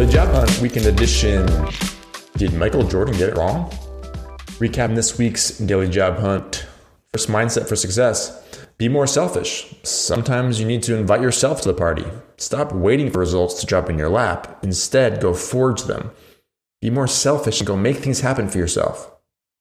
Daily Job Hunt Weekend Edition. Did Michael Jordan get it wrong? Recap this week's Daily Job Hunt. First mindset for success be more selfish. Sometimes you need to invite yourself to the party. Stop waiting for results to drop in your lap. Instead, go forge them. Be more selfish and go make things happen for yourself.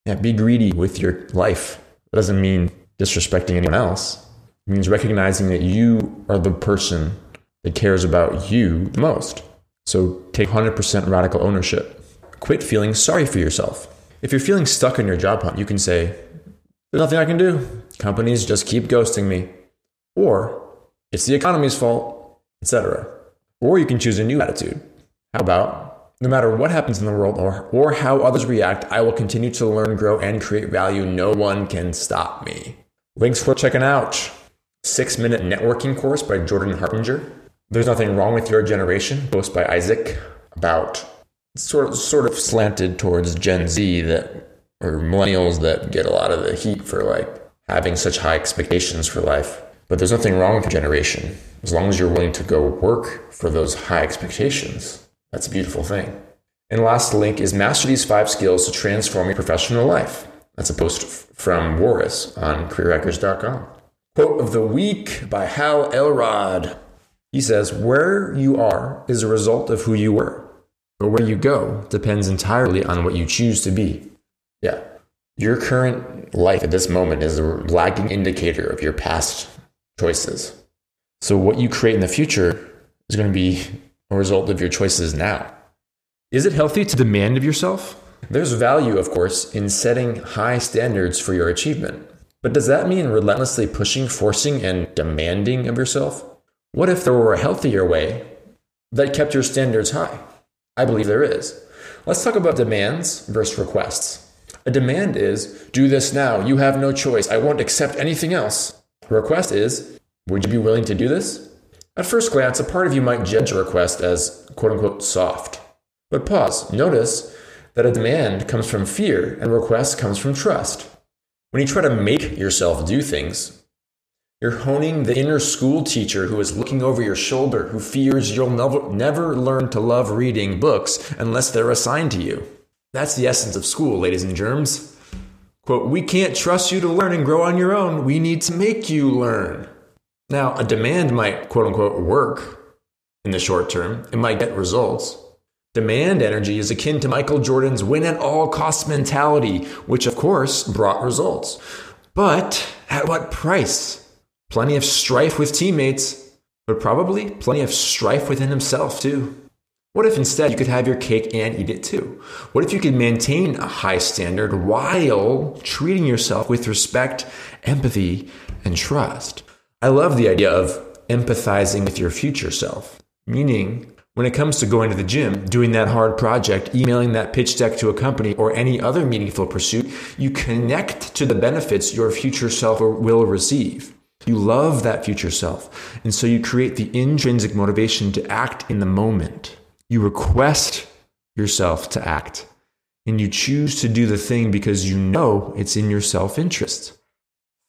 Yeah, be greedy with your life. That doesn't mean disrespecting anyone else. It means recognizing that you are the person that cares about you the most. So take 100% radical ownership. Quit feeling sorry for yourself. If you're feeling stuck in your job hunt, you can say, There's nothing I can do. Companies just keep ghosting me. Or it's the economy's fault, etc. Or you can choose a new attitude. How about no matter what happens in the world or, or how others react, I will continue to learn, grow, and create value. No one can stop me. Links for checking out Six Minute Networking Course by Jordan Harbinger. There's Nothing Wrong with Your Generation, post by Isaac, about sort of, sort of slanted towards Gen Z that or millennials that get a lot of the heat for like having such high expectations for life. But there's nothing wrong with your generation. As long as you're willing to go work for those high expectations, that's a beautiful thing. And last link is master these five skills to transform your professional life. That's a post from Warris on careerhackers.com. Quote of the week by Hal Elrod. He says, Where you are is a result of who you were, but where you go depends entirely on what you choose to be. Yeah. Your current life at this moment is a lagging indicator of your past choices. So, what you create in the future is going to be a result of your choices now. Is it healthy to demand of yourself? There's value, of course, in setting high standards for your achievement. But does that mean relentlessly pushing, forcing, and demanding of yourself? What if there were a healthier way that kept your standards high? I believe there is. Let's talk about demands versus requests. A demand is, do this now. You have no choice. I won't accept anything else. A request is, would you be willing to do this? At first glance, a part of you might judge a request as quote unquote soft. But pause. Notice that a demand comes from fear and a request comes from trust. When you try to make yourself do things, you're honing the inner school teacher who is looking over your shoulder, who fears you'll never, learn to love reading books unless they're assigned to you. That's the essence of school, ladies and germs. Quote, we can't trust you to learn and grow on your own. We need to make you learn. Now, a demand might, quote unquote, work in the short term, it might get results. Demand energy is akin to Michael Jordan's win at all costs mentality, which of course brought results. But at what price? Plenty of strife with teammates, but probably plenty of strife within himself too. What if instead you could have your cake and eat it too? What if you could maintain a high standard while treating yourself with respect, empathy, and trust? I love the idea of empathizing with your future self, meaning when it comes to going to the gym, doing that hard project, emailing that pitch deck to a company, or any other meaningful pursuit, you connect to the benefits your future self will receive. You love that future self. And so you create the intrinsic motivation to act in the moment. You request yourself to act and you choose to do the thing because you know it's in your self interest.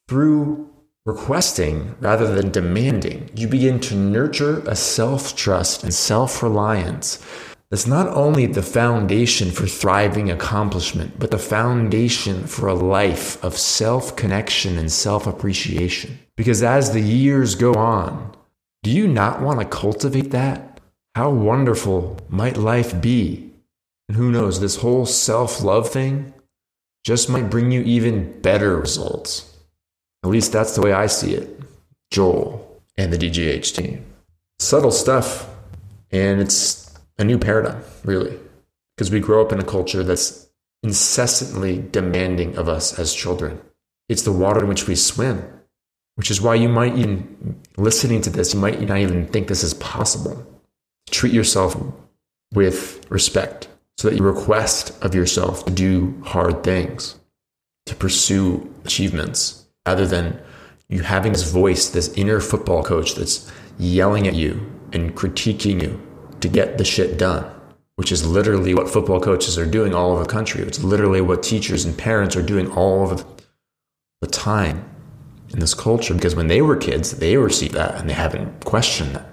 Through requesting rather than demanding, you begin to nurture a self trust and self reliance that's not only the foundation for thriving accomplishment, but the foundation for a life of self connection and self appreciation. Because as the years go on, do you not want to cultivate that? How wonderful might life be? And who knows, this whole self love thing just might bring you even better results. At least that's the way I see it. Joel and the DJH team. Subtle stuff, and it's a new paradigm, really, because we grow up in a culture that's incessantly demanding of us as children. It's the water in which we swim, which is why you might even, listening to this, you might not even think this is possible treat yourself with respect so that you request of yourself to do hard things, to pursue achievements, rather than you having this voice, this inner football coach that's yelling at you and critiquing you to get the shit done, which is literally what football coaches are doing all over the country. It's literally what teachers and parents are doing all over the time in this culture because when they were kids, they received that and they haven't questioned that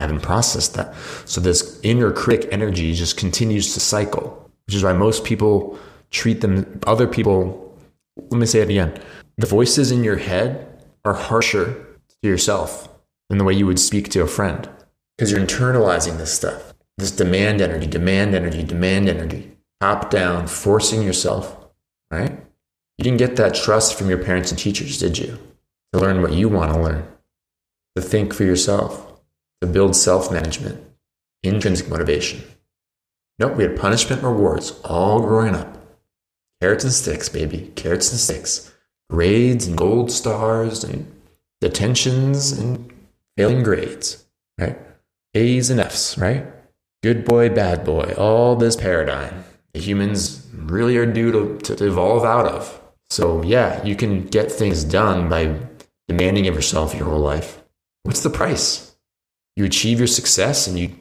haven't processed that. So this inner critic energy just continues to cycle, which is why most people treat them, other people, let me say it again. The voices in your head are harsher to yourself than the way you would speak to a friend because you're internalizing this stuff, this demand energy, demand energy, demand energy, top down, forcing yourself, right? You didn't get that trust from your parents and teachers, did you? To learn what you want to learn, to think for yourself, to build self management, intrinsic motivation. Nope, we had punishment rewards all growing up. Carrots and sticks, baby. Carrots and sticks. Grades and gold stars and detentions and failing grades, right? A's and F's, right? Good boy, bad boy. All this paradigm humans really are due to, to evolve out of. So, yeah, you can get things done by demanding of yourself your whole life. What's the price? You achieve your success and you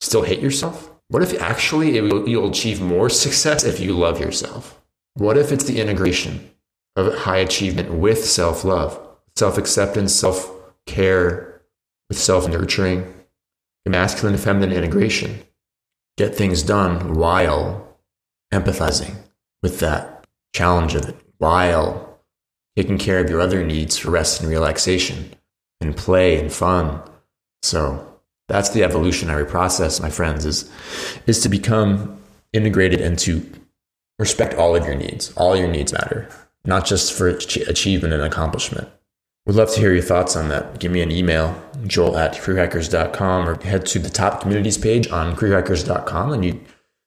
still hate yourself? What if actually you'll achieve more success if you love yourself? What if it's the integration of high achievement with self love, self acceptance, self care, with self nurturing, masculine and feminine integration? Get things done while empathizing with that challenge of it, while taking care of your other needs for rest and relaxation and play and fun. So that's the evolutionary process, my friends, is, is to become integrated and to respect all of your needs. All your needs matter, not just for achievement and accomplishment. We'd love to hear your thoughts on that. Give me an email, joel at careerhackers.com, or head to the top communities page on careerhackers.com and you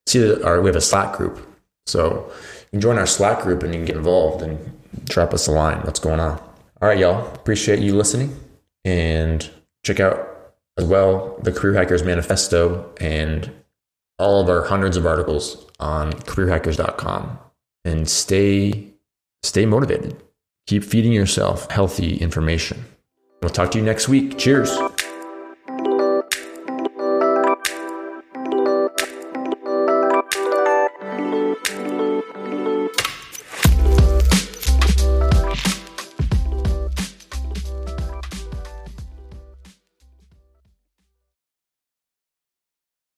see that our, we have a Slack group. So you can join our Slack group and you can get involved and drop us a line. What's going on? All right, y'all. Appreciate you listening and check out as well the Career Hackers Manifesto and all of our hundreds of articles on careerhackers.com and stay stay motivated. Keep feeding yourself healthy information. We'll talk to you next week. Cheers.